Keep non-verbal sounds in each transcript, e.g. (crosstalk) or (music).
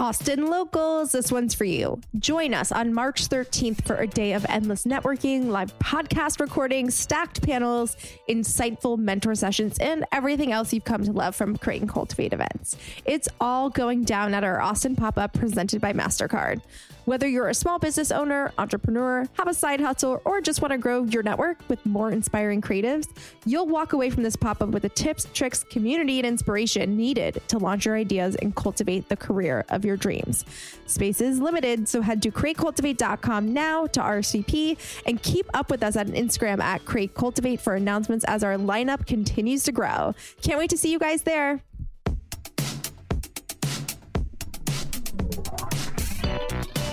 Austin Locals, this one's for you. Join us on March 13th for a day of endless networking, live podcast recordings, stacked panels, insightful mentor sessions, and everything else you've come to love from Create and Cultivate events. It's all going down at our Austin pop up presented by MasterCard. Whether you're a small business owner, entrepreneur, have a side hustle, or just want to grow your network with more inspiring creatives, you'll walk away from this pop up with the tips, tricks, community, and inspiration needed to launch your ideas and cultivate the career of your dreams. Space is limited, so head to createcultivate.com now to RSVP and keep up with us on Instagram at Create Cultivate for announcements as our lineup continues to grow. Can't wait to see you guys there.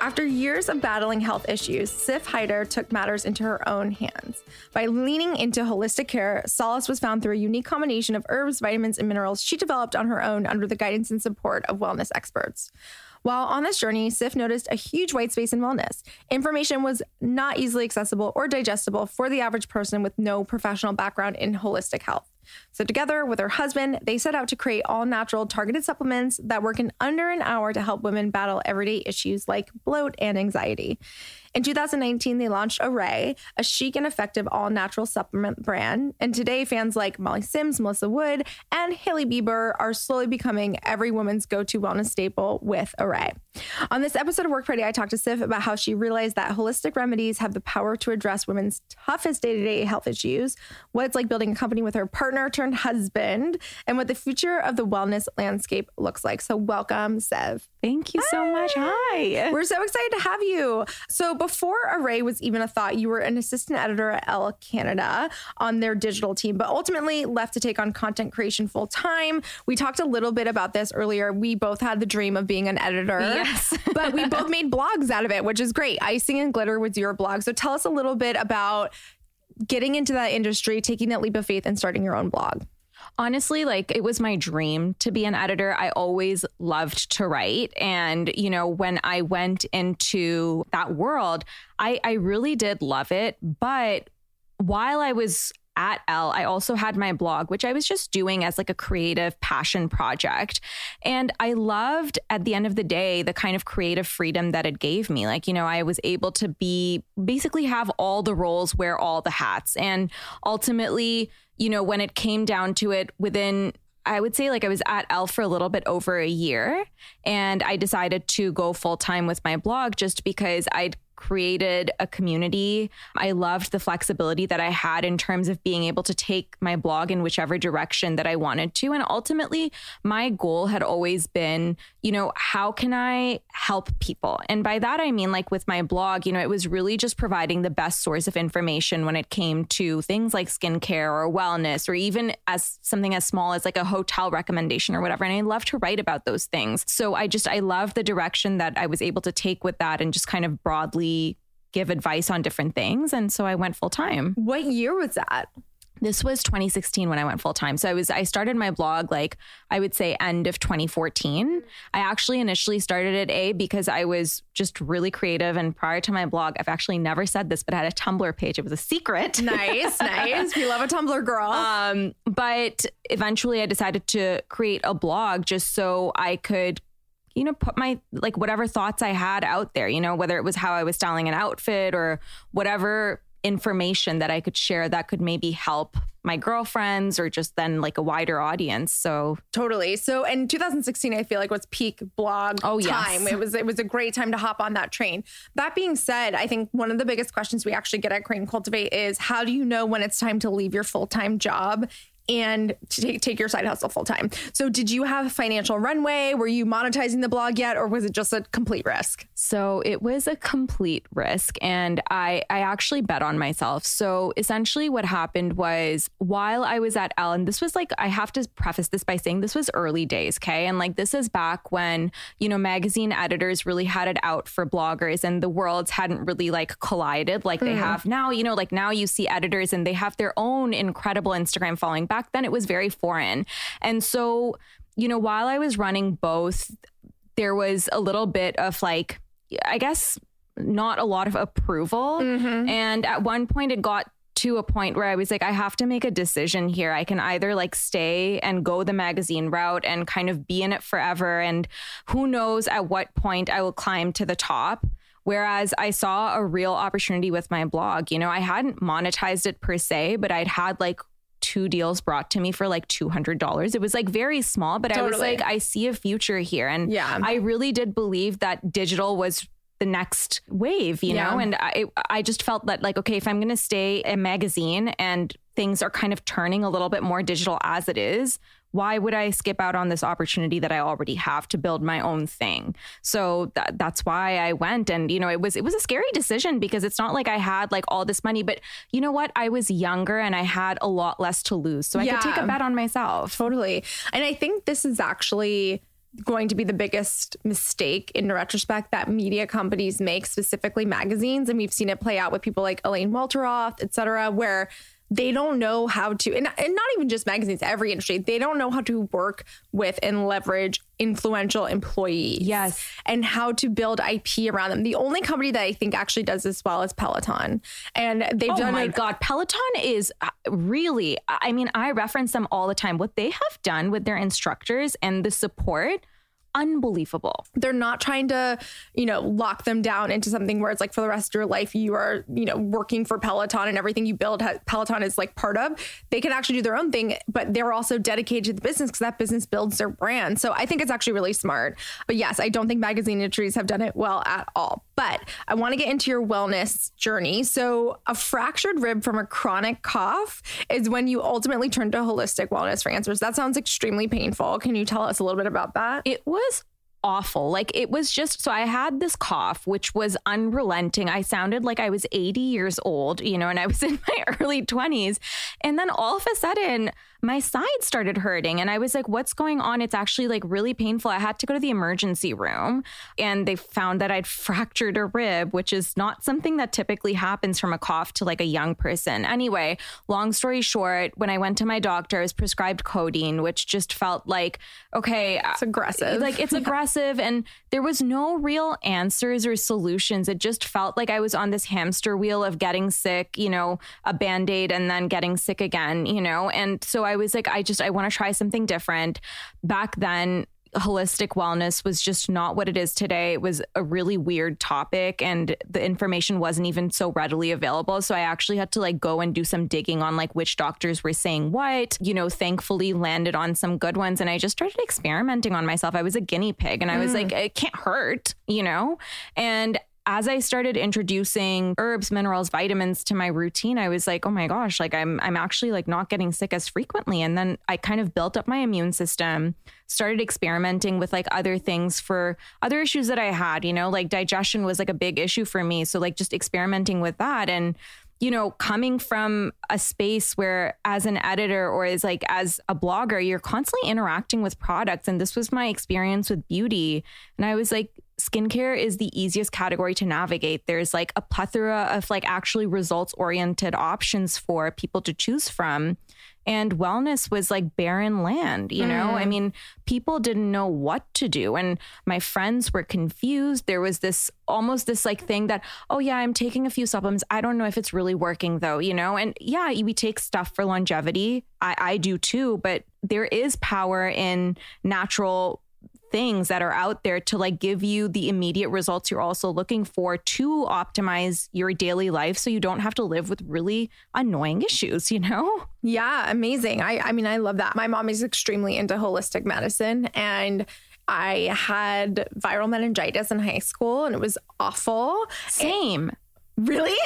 After years of battling health issues, Sif Haider took matters into her own hands. By leaning into holistic care, solace was found through a unique combination of herbs, vitamins, and minerals she developed on her own under the guidance and support of wellness experts. While on this journey, Sif noticed a huge white space in wellness. Information was not easily accessible or digestible for the average person with no professional background in holistic health. So, together with her husband, they set out to create all natural targeted supplements that work in under an hour to help women battle everyday issues like bloat and anxiety. In 2019, they launched Arrae, a chic and effective all natural supplement brand. And today, fans like Molly Sims, Melissa Wood, and Hailey Bieber are slowly becoming every woman's go to wellness staple with Arrae. On this episode of Work Party, I talked to Sif about how she realized that holistic remedies have the power to address women's toughest day to day health issues, what it's like building a company with her partner turned husband, and what the future of the wellness landscape looks like. So, welcome, Sif. Thank you so much. Hi. We're so excited to have you. So, before Arrae was even a thought, you were an assistant editor at Elle Canada on their digital team, but ultimately left to take on content creation full time. We talked a little bit about this earlier. We both had the dream of being an editor. Yes. (laughs) but we both made blogs out of it, which is great. Icing and Glitter was your blog. So, tell us a little bit about getting into that industry, taking that leap of faith, and starting your own blog honestly, like it was my dream to be an editor. I always loved to write. And, you know, when I went into that world, I, I really did love it. But while I was at Elle, I also had my blog, which I was just doing as like a creative passion project. And I loved at the end of the day the kind of creative freedom that it gave me. Like, you know, I was able to be basically have all the roles, wear all the hats. And ultimately, you know, when it came down to it within I would say like I was at Elle for a little bit over a year and I decided to go full time with my blog just because I'd created a community. I loved the flexibility that I had in terms of being able to take my blog in whichever direction that I wanted to. And ultimately, my goal had always been you know, how can I help people? And by that, I mean, like with my blog, you know, it was really just providing the best source of information when it came to things like skincare or wellness, or even as something as small as like a hotel recommendation or whatever. And I love to write about those things. So I just, I love the direction that I was able to take with that and just kind of broadly give advice on different things. And so I went full time. What year was that? This was 2016 when I went full time. So I was I started my blog like I would say end of 2014. I actually initially started at A because I was just really creative and prior to my blog I've actually never said this but I had a Tumblr page. It was a secret. (laughs) Nice, nice. We love a Tumblr girl. Um but eventually I decided to create a blog just so I could you know, put my like whatever thoughts I had out there, you know, whether it was how I was styling an outfit or whatever information that I could share that could maybe help my girlfriends or just then like a wider audience. So totally. So in 2016, I feel like was peak blog oh, time. Yes. It was it was a great time to hop on that train. That being said, I think one of the biggest questions we actually get at Create and Cultivate is how do you know when it's time to leave your full time job and to take, take your side hustle full time. So, did you have a financial runway? Were you monetizing the blog yet, or was it just a complete risk? So, it was a complete risk, and I I actually bet on myself. So, essentially, what happened was while I was at Ellen, this was like I have to preface this by saying this was early days, okay, and like this is back when you know magazine editors really had it out for bloggers, and the worlds hadn't really like collided like mm. they have now. You know, like now you see editors and they have their own incredible Instagram following. Back back then it was very foreign. And so, you know, while I was running both, there was a little bit of like, I guess, not a lot of approval. Mm-hmm. And at one point, it got to a point where I was like, I have to make a decision here. I can either like stay and go the magazine route and kind of be in it forever. And who knows at what point I will climb to the top. Whereas I saw a real opportunity with my blog. You know, I hadn't monetized it per se, but I'd had like two deals brought to me for like $200. It was like very small, but totally. I was like, I see a future here. And yeah. I really did believe that digital was the next wave, you yeah. know? And I, I just felt that like, okay, if I'm going to stay a magazine and things are kind of turning a little bit more digital as it is, why would I skip out on this opportunity that I already have to build my own thing? So th- that's why I went. And, you know, it was, it was a scary decision because it's not like I had like all this money, but you know what? I was younger and I had a lot less to lose. So I yeah, could take a bet on myself. Totally. And I think this is actually going to be the biggest mistake in retrospect that media companies make, specifically magazines. And we've seen it play out with people like Elaine Welteroth, et cetera, where they don't know how to, and, and not even just magazines, every industry, they don't know how to work with and leverage influential employees. Yes. And how to build IP around them. The only company that I think actually does this well is Peloton. And they've oh done. Oh my a- God. Peloton is uh, really, I mean, I reference them all the time. What they have done with their instructors and the support unbelievable. They're not trying to, you know, lock them down into something where it's like for the rest of your life you are, you know, working for Peloton and everything you build Peloton is like part of. They can actually do their own thing, but they're also dedicated to the business because that business builds their brand. So I think it's actually really smart. But yes, I don't think magazine industries have done it well at all. But I want to get into your wellness journey. So a fractured rib from a chronic cough is when you ultimately turn to holistic wellness for answers. That sounds extremely painful. Can you tell us a little bit about that? It was was awful. Like it was just so I had this cough, which was unrelenting. I sounded like I was 80 years old, you know, and I was (laughs) in my early 20s. And then all of a sudden, my side started hurting. And I was like, what's going on? It's actually like really painful. I had to go to the emergency room and they found that I'd (laughs) fractured a rib, which is not something that typically happens from a cough to like a young person. Anyway, long story short, when I went to my doctor, I was prescribed codeine, which just felt like, okay, uh, it's aggressive. Like it's (laughs) aggressive. And there was no real answers or solutions. It just felt like I was on this hamster wheel of getting sick, you know, a band aid and then getting sick again, you know? And so I was like, I just, I want to try something different. Back then, holistic wellness was just not what it is today. It was a really weird topic and the information wasn't even so readily available. So I actually had to like go and do some digging on like which doctors were saying what, you know, thankfully landed on some good ones. And I just started experimenting on myself. I was a guinea pig and I was mm. like, it can't hurt, you know? And as I started introducing herbs, minerals, vitamins to my routine, I was like, oh my gosh, like I'm I'm actually like not getting sick as frequently. And then I kind of built up my immune system, started experimenting with like other things for other issues that I had, you know, like digestion was like a big issue for me. So like just experimenting with that and you know, coming from a space where as an editor or as like as a blogger, you're constantly interacting with products. And this was my experience with beauty. And I was like, skincare is the easiest category to navigate. There's like a plethora of like actually results oriented options for people to choose from. And wellness was like barren land you know? Mm. i mean people didn't know what to do. And my friends were confused. There was this almost this like thing that oh yeah i'm taking a few supplements. I don't know if it's really working though you know? And yeah we take stuff for longevity. I, I do too. But there is power in natural things that are out there to like give you the immediate results you're also looking for to optimize your daily life so you don't have to live with really annoying issues, you know? Yeah, amazing. I I mean I love that. My mom is extremely into holistic medicine and I had viral meningitis in high school and it was awful. Same. Really?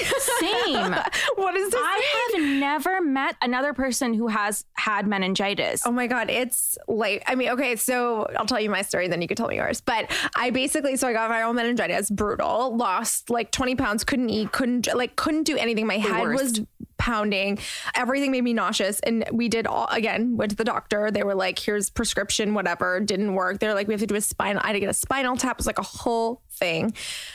Same. (laughs) what is this? I have never met another person who has had meningitis. Oh my God. It's like, I mean, okay, so I'll tell you my story, then you can tell me yours. But I basically, so I got viral meningitis, brutal, lost like 20 pounds, couldn't eat, couldn't, like, couldn't do anything. My the head worst. was pounding. Everything made me nauseous. And we did all again, went to the doctor. They were like, here's prescription, whatever. Didn't work. They're like, we have to do a spinal. I had to get a spinal tap. It was like a whole thing.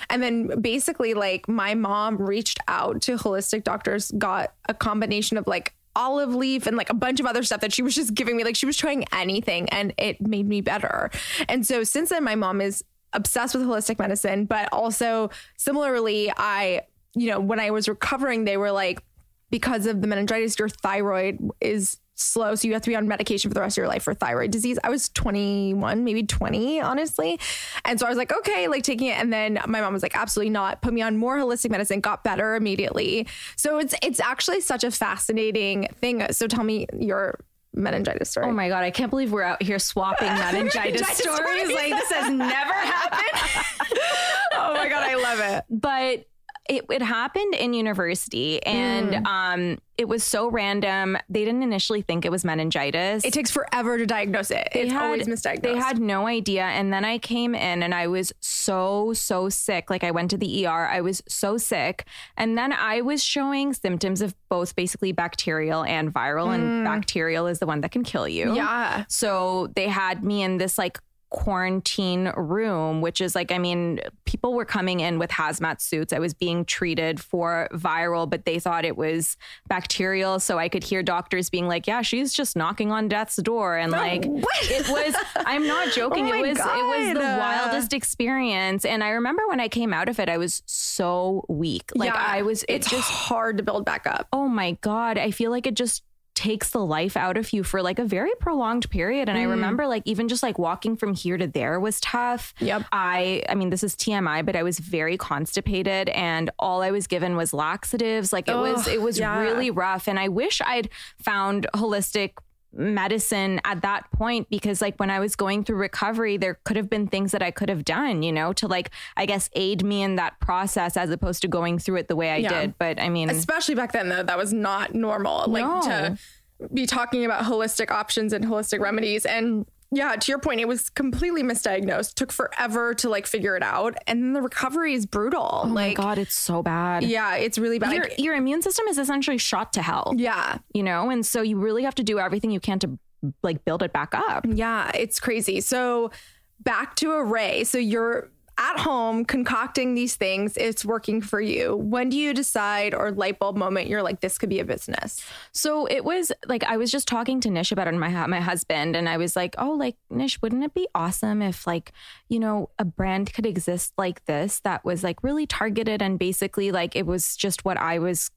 And then basically, like my mom reached out to holistic doctors, got a combination of like olive leaf and like a bunch of other stuff that she was just giving me. Like she was trying anything and it made me better. And so since then, my mom is obsessed with holistic medicine, but also similarly, I, you know, when I was recovering, they were like, because of the meningitis, your thyroid is slow. So you have to be on medication for the rest of your life for thyroid disease. I was 21, maybe 20, honestly. And so I was like, okay, like taking it. And then my mom was like, absolutely not. Put me on more holistic medicine, got better immediately. So it's it's actually such a fascinating thing. So tell me your meningitis story. Oh my God. I can't believe we're out here swapping (laughs) meningitis, meningitis stories. stories. Like this has never happened. (laughs) oh my God. I love it. But it, it happened in university and mm. um, it was so random. They didn't initially think it was meningitis. It takes forever to diagnose it. They it's had, always misdiagnosed. They had no idea. And then I came in and I was so, so sick. Like I went to the ER. I was so sick. And then I was showing symptoms of both basically bacterial and viral. Mm. And bacterial is the one that can kill you. Yeah. So they had me in this like quarantine room, which is like, I mean, people were coming in with hazmat suits. I was being treated for viral, but they thought it was bacterial. So I could hear doctors being like, yeah, she's just knocking on death's door. And oh, like, it was, I'm not (laughs) oh joking. oh it was, God. it was the wildest experience. And I remember when I came out of it, I was so weak. Like yeah, I was, it's just hard to build back up. Oh my God. I feel like it just takes the life out of you for like a very prolonged period. And mm. I remember like even just like walking from here to there was tough. Yep. I I mean this is TMI, but I was very constipated and all I was given was laxatives. Like it oh, was it was yeah. really rough. And I wish I'd found holistic medicine at that point because like when I was going through recovery there could have been things that I could have done you know to like I guess aid me in that process as opposed to going through it the way I yeah. did. But I mean especially back then though that was not normal like to be talking about holistic options and holistic remedies. And yeah, to your point, it was completely misdiagnosed. Took forever to like figure it out, and then the recovery is brutal. Oh like, my god, it's so bad. Yeah, it's really bad. Your, your immune system is essentially shot to hell. Yeah, you know, and so you really have to do everything you can to like build it back up. Yeah, it's crazy. So back to Arrae. So you're at home concocting these things, it's working for you. When do you decide or light bulb moment you're like this could be a business? So it was like I was just talking to Nish about it, my my husband, and I was like, oh, like Nish, wouldn't it be awesome if like you know a brand could exist like this that was like really targeted and basically like it was just what I was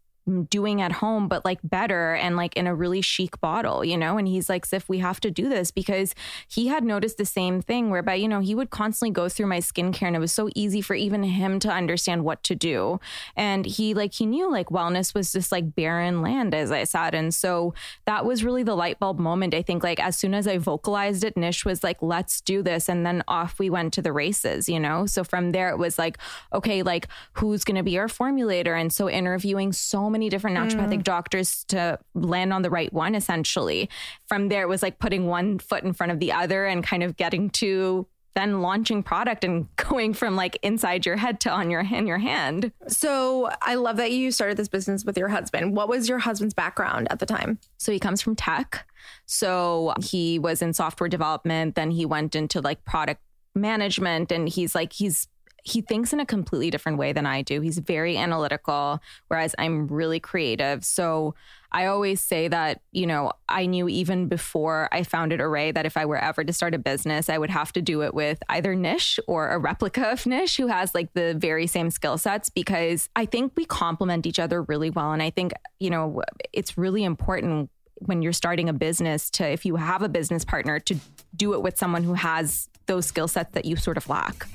doing at home, but like better and like in a really chic bottle, you know? And he's like, Sif, we have to do this because he had noticed the same thing whereby, you know, he would constantly go through my skincare and it was so easy for even him to understand what to do. And he like, he knew like wellness was just like barren land, as I said. And so that was really the light bulb moment. I think like as soon as I vocalized it, Nish was like, let's do this. And then off we went to the races, you know? So from there, it was like, okay, like who's going to be our formulator? And so interviewing so many different naturopathic mm. doctors to land on the right one, essentially. From there, it was like putting one foot in front of the other and kind of getting to then launching product and (laughs) going from like inside your head to on your in your hand. So I love that you started this business with your husband. What was your husband's background at the time? So he comes from tech. So he was in software development, then he went into like product management and he's like he's he thinks in a completely different way than I do. He's very analytical, whereas I'm really creative. So I always say that, you know, I knew even before I founded Arrae that if I were ever to start a business, I would have to do it with either Nish or a replica of Nish who has like the very same skill sets because I think we complement each other really well. And I think, you know, it's really important when you're starting a business to, if you have a business partner, to do it with someone who has those skill sets that you sort of lack.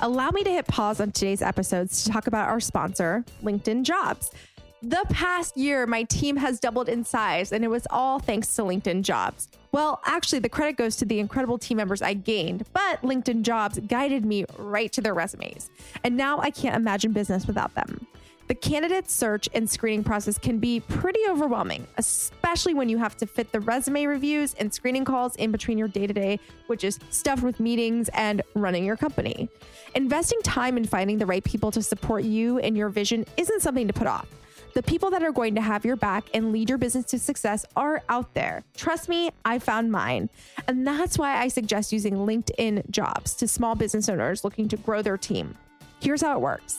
Allow me to hit pause on today's episodes to talk about our sponsor, LinkedIn Jobs. The past year, my team has doubled in size, and it was all thanks to LinkedIn Jobs. Well, actually, the credit goes to the incredible team members I gained, but LinkedIn Jobs guided me right to their resumes. And now I can't imagine business without them. The candidate search and screening process can be pretty overwhelming, especially when you have to fit the resume reviews and screening calls in between your day to day, which is stuffed with meetings and running your company. Investing time in finding the right people to support you and your vision isn't something to put off. The people that are going to have your back and lead your business to success are out there. Trust me, I found mine. And that's why I suggest using LinkedIn jobs to small business owners looking to grow their team. Here's how it works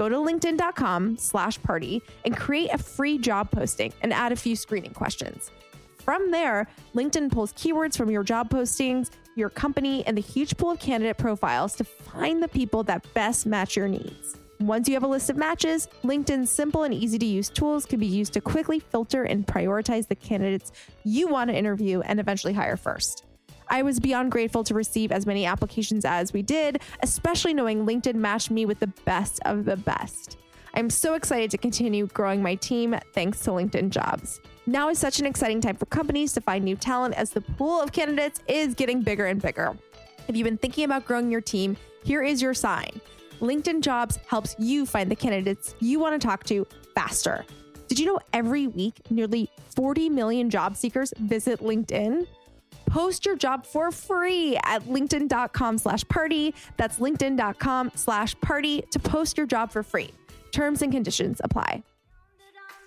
go to linkedin.com slash party and create a free job posting and add a few screening questions. From there, LinkedIn pulls keywords from your job postings, your company, and the huge pool of candidate profiles to find the people that best match your needs. Once you have a list of matches, LinkedIn's simple and easy to use tools can be used to quickly filter and prioritize the candidates you want to interview and eventually hire first. I was beyond grateful to receive as many applications as we did, especially knowing LinkedIn matched me with the best of the best. I'm so excited to continue growing my team thanks to LinkedIn Jobs. Now is such an exciting time for companies to find new talent as the pool of candidates is getting bigger and bigger. If you've been thinking about growing your team, here is your sign. LinkedIn Jobs helps you find the candidates you want to talk to faster. Did you know every week nearly 40 million job seekers visit LinkedIn? Post your job for free at linkedin.com slash party. That's linkedin.com slash party to post your job for free. Terms and conditions apply.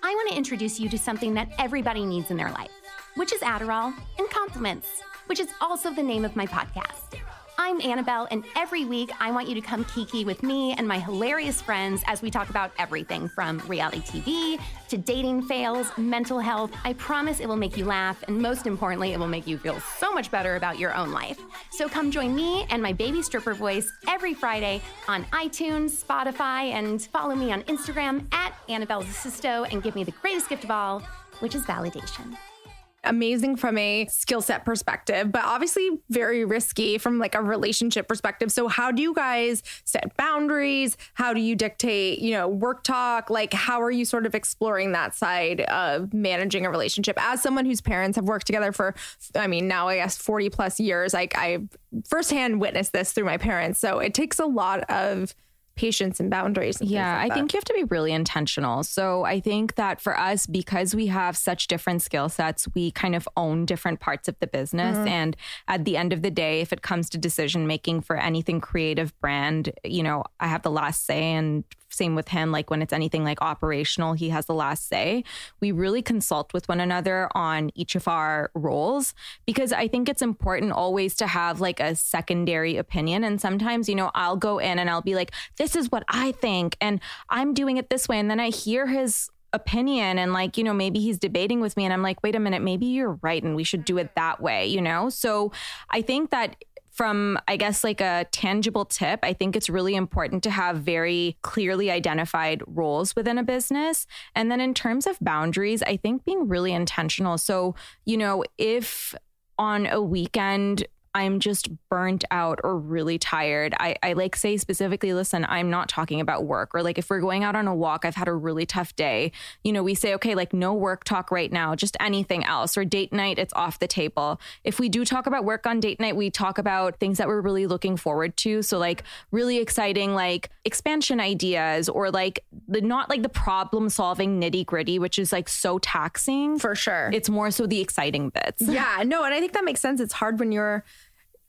I want to introduce you to something that everybody needs in their life, which is Adderall and compliments, which is also the name of my podcast. I'm Annabelle, and every week I want you to come kiki with me and my hilarious friends as we talk about everything from reality TV to dating fails, mental health. I promise it will make you laugh, and most importantly, it will make you feel so much better about your own life. So come join me and my baby stripper voice every Friday on iTunes, Spotify, and follow me on Instagram at Annabelle Zasisto and give me the greatest gift of all, which is validation amazing from a skill set perspective, but obviously very risky from like a relationship perspective. So how do you guys set boundaries? How do you dictate, you know, work talk? Like how are you sort of exploring that side of managing a relationship as someone whose parents have worked together for I mean, now I guess 40 plus years. Like I firsthand witnessed this through my parents. So it takes a lot of patience and boundaries. And yeah, like I think you have to be really intentional. So I think that for us, because we have such different skill sets, we kind of own different parts of the business. Mm-hmm. And at the end of the day, if it comes to decision making for anything creative brand, you know, I have the last say. And same with him. Like when it's anything like operational, he has the last say. We really consult with one another on each of our roles because I think it's important always to have like a secondary opinion. And sometimes, you know, I'll go in and I'll be like, this is what I think, and I'm doing it this way. And then I hear his opinion and like you know maybe he's debating with me and I'm like wait a minute maybe you're right and we should do it mm-hmm. that way you know so I think that from, I guess, like a tangible tip, I think it's really important to have very clearly identified roles within a business. And then in terms of boundaries, I think being really intentional. So, you know, if on a weekend I'm just burnt out or really tired, I, I like say specifically, listen, I'm not talking about work. Or like if we're going out on a walk, I've had a really tough day. You know, we say, okay, like no work talk right now, just anything else. Or date night, it's off the table. If we do talk about work on date night, we talk about things that we're really looking forward to. So like really exciting, like expansion ideas or like the not like the problem solving nitty gritty, which is like so taxing. For sure. It's more so the exciting bits. Yeah, no, and I think that makes sense. It's hard when you're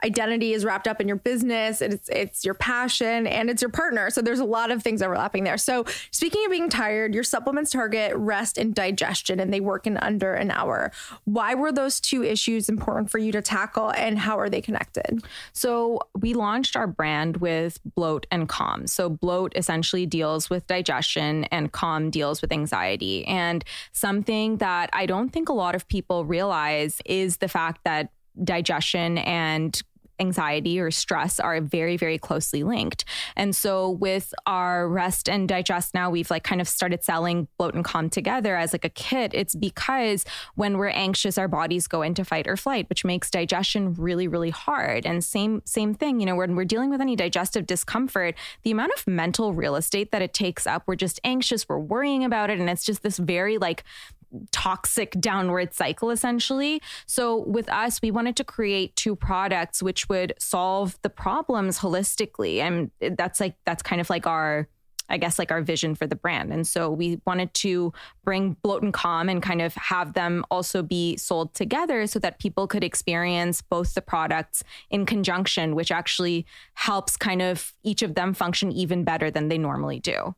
identity is wrapped up in your business it's it's your passion and it's your partner. So there's a lot of things overlapping there. So speaking of being tired your supplements target rest and digestion and they work in under an hour. Why were those two issues important for you to tackle and how are they connected? So we launched our brand with bloat and calm. So bloat essentially deals with digestion and calm deals with anxiety. And something that i don't think a lot of people realize is the fact that digestion and anxiety or stress are very very closely linked. And so with our rest and digest now we've like kind of started selling bloat and calm together as like a kit. It's because when we're anxious our bodies go into fight or flight which makes digestion really really hard. And same same thing you know when we're dealing with any digestive discomfort the amount of mental real estate that it takes up we're just anxious we're worrying about it and it's just this very like toxic downward cycle essentially. So with us, we wanted to create two products which would solve the problems holistically. And that's like that's kind of like our I guess like our vision for the brand. And so we wanted to bring Bloat and Calm and kind of have them also be sold together so that people could experience both the products in conjunction, which actually helps kind of each of them function even better than they normally do.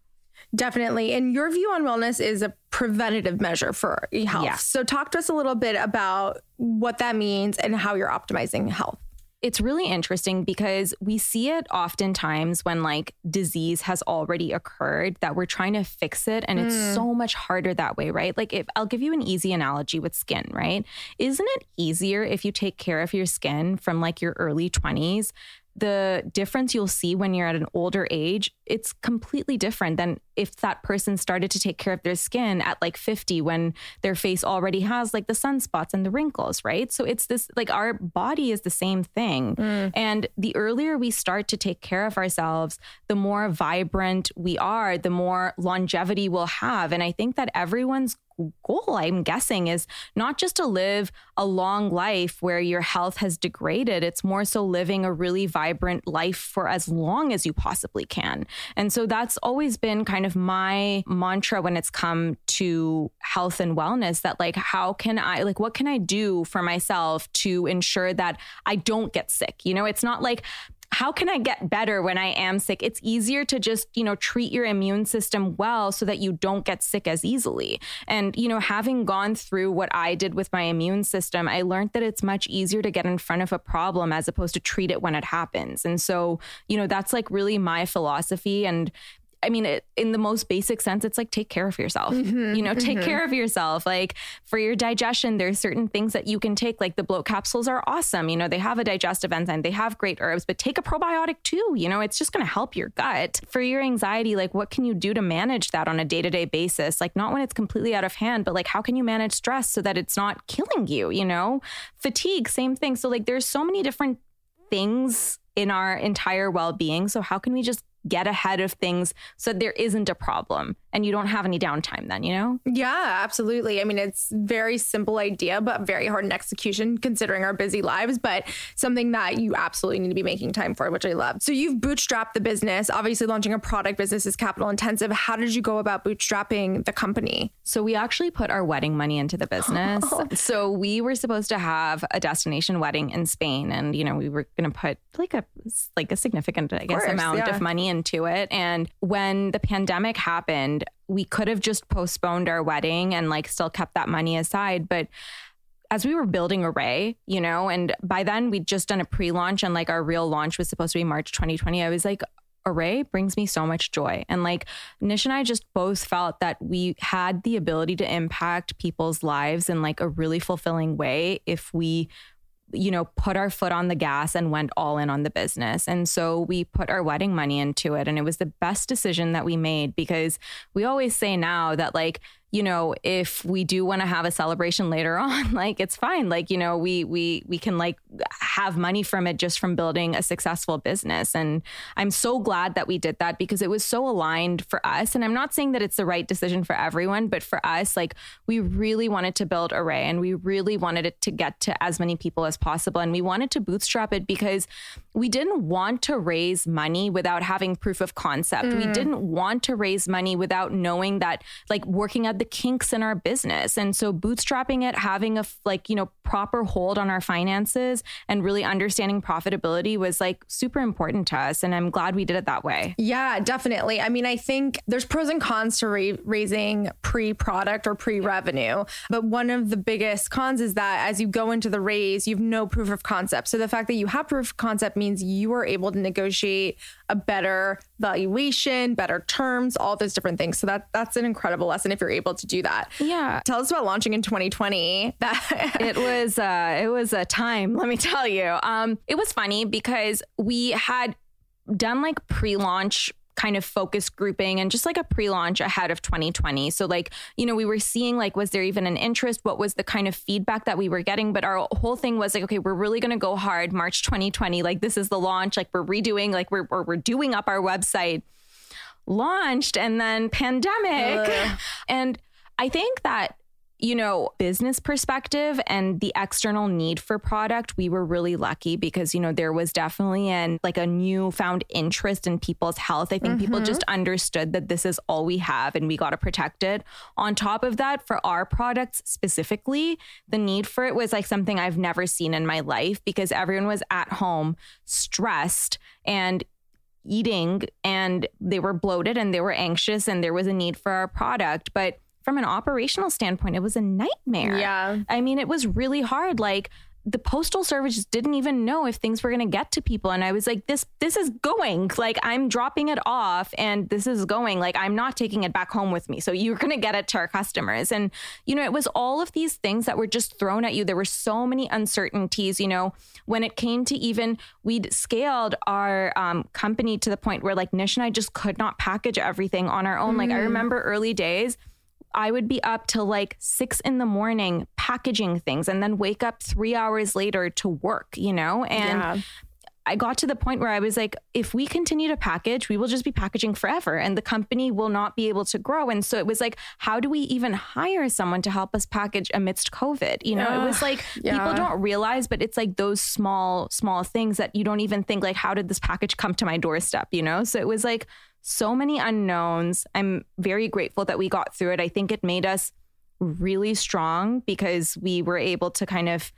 Definitely. And your view on wellness is a preventative measure for health. Yeah. So, talk to us a little bit about what that means and how you're optimizing health. It's really interesting because we see it oftentimes when like disease has already occurred that we're trying to fix it and mm. it's so much harder that way, right? Like if I'll give you an easy analogy with skin, right? Isn't it easier if you take care of your skin from like your early 20s the difference you'll see when you're at an older age, it's completely different than if that person started to take care of their skin at like 50 when their face already has like the sunspots and the wrinkles, right? So it's this like our body is the same thing. Mm. And the earlier we start to take care of ourselves, the more vibrant we are, the more longevity we'll have. And I think that everyone's goal, I'm guessing, is not just to live a long life where your health has degraded. It's more so living a really vibrant life for as long as you possibly can. And so that's always been kind of my mantra when it's come to health and wellness that, like, how can I, like, what can I do for myself to ensure that I don't get sick? You know, it's not like, how can I get better when I am sick? It's easier to just, you know, treat your immune system well so that you don't get sick as easily. And, you know, having gone through what I did with my immune system, I learned that it's much easier to get in front of a problem as opposed to treat it when it happens. And so, you know, that's like really my philosophy. And I mean, it, in the most basic sense, it's like take care of yourself. Mm-hmm, you know, take mm-hmm. care of yourself. Like for your digestion, there's certain things that you can take. Like the bloat capsules are awesome. You know, they have a digestive enzyme, they have great herbs, but take a probiotic too. You know, it's just going to help your gut. For your anxiety, like what can you do to manage that on a day to day basis? Like not when it's completely out of hand, but like how can you manage stress so that it's not killing you? You know, fatigue, same thing. So like there's so many different things in our entire well being. So how can we just get ahead of things so there isn't a problem and you don't have any downtime then, you know? Yeah, absolutely. I mean, it's very simple idea, but very hard in execution considering our busy lives, but something that you absolutely need to be making time for, which I love. So you've bootstrapped the business. Obviously, launching a product business is capital intensive. How did you go about bootstrapping the company? So we actually put our wedding money into the business. (laughs) Oh. so we were supposed to have a destination wedding in Spain and, you know, we were going to put like a like a significant I guess course, amount yeah. of money into it. And when the pandemic happened, we could have just postponed our wedding and like still kept that money aside. But as we were building Arrae, you know, and by then we'd just done a pre launch and like our real launch was supposed to be March 2020, I was like, Arrae brings me so much joy. And like Nish and I just both felt that we had the ability to impact people's lives in like a really fulfilling way if we you know, put our foot on the gas and went all in on the business. And so we put our wedding money into it. And it was the best decision that we made because we always say now that, like, you know, if we do want to have a celebration (laughs) later on, like it's fine. Like, you know, we we we can like have money from it just from building a successful business. And I'm so glad that we did that because it was so aligned for us. And I'm not saying that it's the right decision for everyone, but for us, like we really wanted to build Arrae and we really wanted it to get to as many people as possible. And we wanted to bootstrap it because we didn't want to raise money without having proof of concept. Mm. We didn't want to raise money without knowing that like working at the kinks in our business. And so bootstrapping it, having a like, you know, proper hold on our finances and really understanding profitability was like super important to us. And I'm glad we did it that way. Yeah, definitely. I mean, I think there's pros and cons to ra- raising pre product or pre revenue. But one of the biggest cons is that as you go into the raise, you have no proof of concept. So the fact that you have proof of concept means you are able to negotiate a better valuation, better terms, all those different things. So that that's an incredible lesson if you're able to do that. Yeah. Tell us about launching in 2020. That (laughs) it was uh it was a time, let me tell you. Um it was funny because we had done like pre-launch kind of focus grouping and just like a pre-launch ahead of 2020. So like, you know, we were seeing like was there even an interest? What was the kind of feedback that we were getting? But our whole thing was like, okay, we're really going to go hard March 2020. Like this is the launch. Like we're redoing like we're we're doing up our website. Launched and then pandemic. Ugh. And I think that you know, business perspective and the external need for product, we were really lucky because, you know, there was definitely an like a newfound interest in people's health. I think mm-hmm. people just understood that this is all we have and we got to protect it. On top of that, for our products specifically, the need for it was like something I've never seen in my life because everyone was at home stressed and eating and they were bloated and they were anxious and there was a need for our product. But from an operational standpoint, it was a nightmare. Yeah. I mean, it was really hard. Like the postal service didn't even know if things were going to get to people and i was like this this is going like i'm dropping it off and this is going like i'm not taking it back home with me so you're going to get it to our customers and you know it was all of these things that were just thrown at you there were so many uncertainties you know when it came to even we'd scaled our um, company to the point where like nish and i just could not package everything on our own mm. like i mm. remember early days I would be up till like six in the morning packaging things and then wake up three hours later to work, you know? And yeah. I got to the point where I was like, if we continue to package, we will just be packaging forever and the company will not be able to grow. And so it was like, how do we even hire someone to help us package amidst COVID? You know, it was like yeah. people don't realize, but it's like those small, small things that you don't even think, like, how did this package come to my doorstep? You know? So it was like, so many unknowns. I'm very grateful that we got through it. I think it made us really strong because we were able to kind of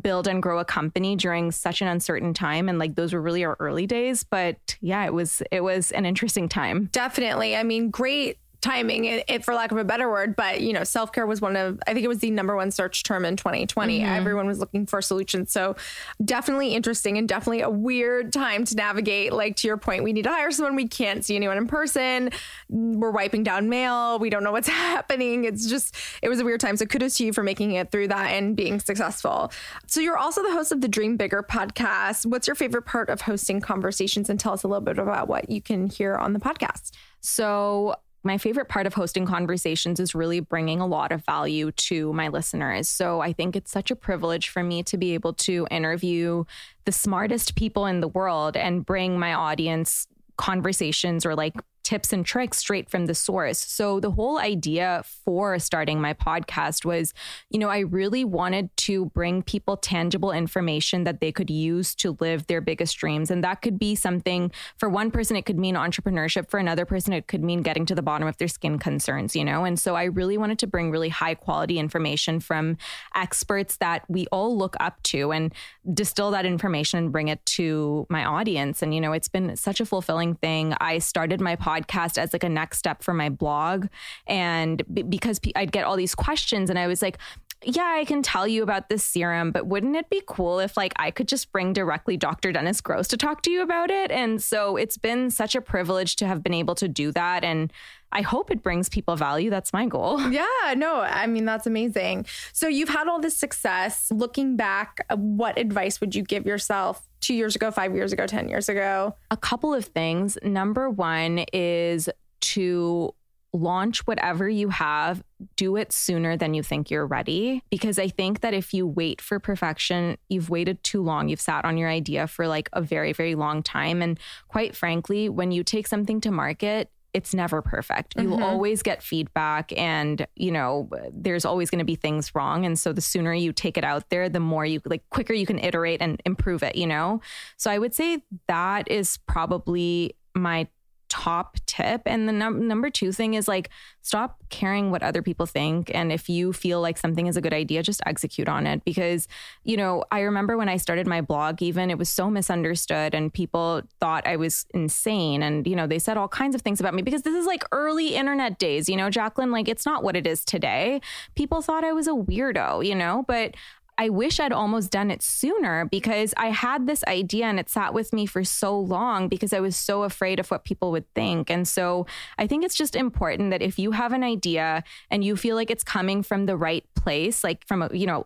build and grow a company during such an uncertain time and like those were really our early days but yeah it was it was an interesting time definitely i mean great timing, it, it, for lack of a better word. But you know, self care was one of I think it was the number one search term in 2020. Mm-hmm. Everyone was looking for solutions. So definitely interesting and definitely a weird time to navigate. Like to your point, we need to hire someone. We can't see anyone in person. We're wiping down mail. We don't know what's (laughs) happening. It's just it was a weird time. So kudos to you for making it through that and being successful. So you're also the host of the Dream Bigger podcast. What's your favorite part of hosting conversations? And tell us a little bit about what you can hear on the podcast. So my favorite part of hosting conversations is really bringing a lot of value to my listeners. So I think it's such a privilege for me to be able to interview the smartest people in the world and bring my audience conversations or like tips and tricks straight from the source. So the whole idea for starting my podcast was, you know, I really wanted to bring people tangible information that they could use to live their biggest dreams. And that could be something for one person, it could mean entrepreneurship. For another person, it could mean getting to the bottom of their skin concerns, you know? And so I really wanted to bring really high quality information from experts that we all look up to and distill that information and bring it to my audience. And, you know, it's been such a fulfilling thing. I started my podcast podcast as like a next step for my blog. And b- because I'd get all these questions, and I was like, yeah, I can tell you about this serum, but wouldn't it be cool if like I could just bring directly Dr. Dennis Gross to talk to you about it? And so it's been such a privilege to have been able to do that. And I hope it brings people value. That's my goal. (laughs) Yeah, no, I mean, that's amazing. So you've had all this success. Looking back, uh, what advice would you give yourself two years ago, five years ago, 10 years ago? A couple of things. Number one is to launch whatever you have, do it sooner than you think you're ready. Because I think that if you wait for perfection, you've waited too long. You've sat on your idea for like a very, very long time. And quite frankly, when you take something to market, it's never perfect. You Mhm. always get feedback and, you know, there's always going to be things wrong and so the sooner you take it out there, the more you like quicker you can iterate and improve it, you know? So I would say that is probably my top tip. And the num- number 2 thing is like stop caring what other people think. And if you feel like something is a good idea just execute on it. Because you know I remember when I started my blog even it was so misunderstood and people thought I was insane. And you know they said all kinds of things about me because this is like early internet days you know Jaclyn like it's not what it is today. People thought I was a weirdo you know? But I wish I'd almost done it sooner because I had this idea and it sat with me for so long because I was so afraid of what people would think. And so I think it's just important that if you have an idea and you feel like it's coming from the right place, like from a, you know,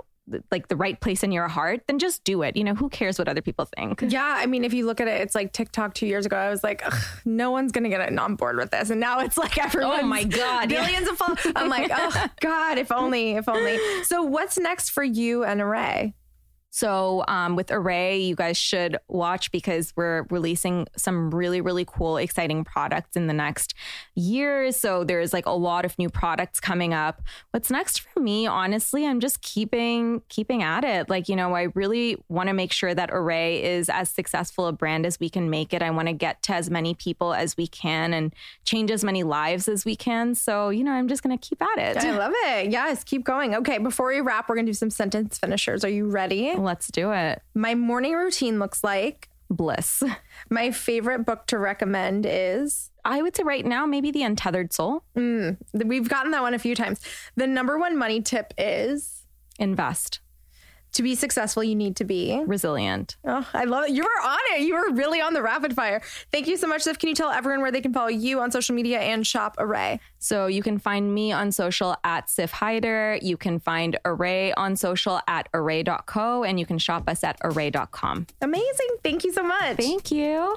like the right place in your heart, then just do it. You know, who cares what other people think? Yeah, I mean, if you look at it, it's like TikTok two years ago. I was like, no one's gonna get on board with this, and now it's like everyone. Oh my God, yeah. billions of followers. I'm like, oh (laughs) God, if only, if only. So, what's next for you and Arrae? So um, with Arrae, you guys should watch because we're releasing some really, really cool, exciting products in the next year. So there's like a lot of new products coming up. What's next for me, honestly, I'm just keeping keeping at it. Like you know, I really want to make sure that Arrae is as successful a brand as we can make it. I want to get to as many people as we can and change as many lives as we can. So you know, I'm just gonna keep at it. I love it. Yes, keep going. Okay, before we wrap, we're gonna do some sentence finishers. Are you ready? Let's do it. My morning routine looks like Bliss. (laughs) my favorite book to recommend is. I would say right now, maybe The Untethered Soul. Mm, we've gotten that one a few times. The number one money tip is Invest. To be successful, you need to be. Resilient. Oh, I love it. You were on it. You were really on the rapid fire. Thank you so much, Sif. Can you tell everyone where they can follow you on social media and shop Arrae? So you can find me on social at Sif Haider. You can find Arrae on social at arrae.co and you can shop us at arrae.com. Amazing. Thank you so much. Thank you.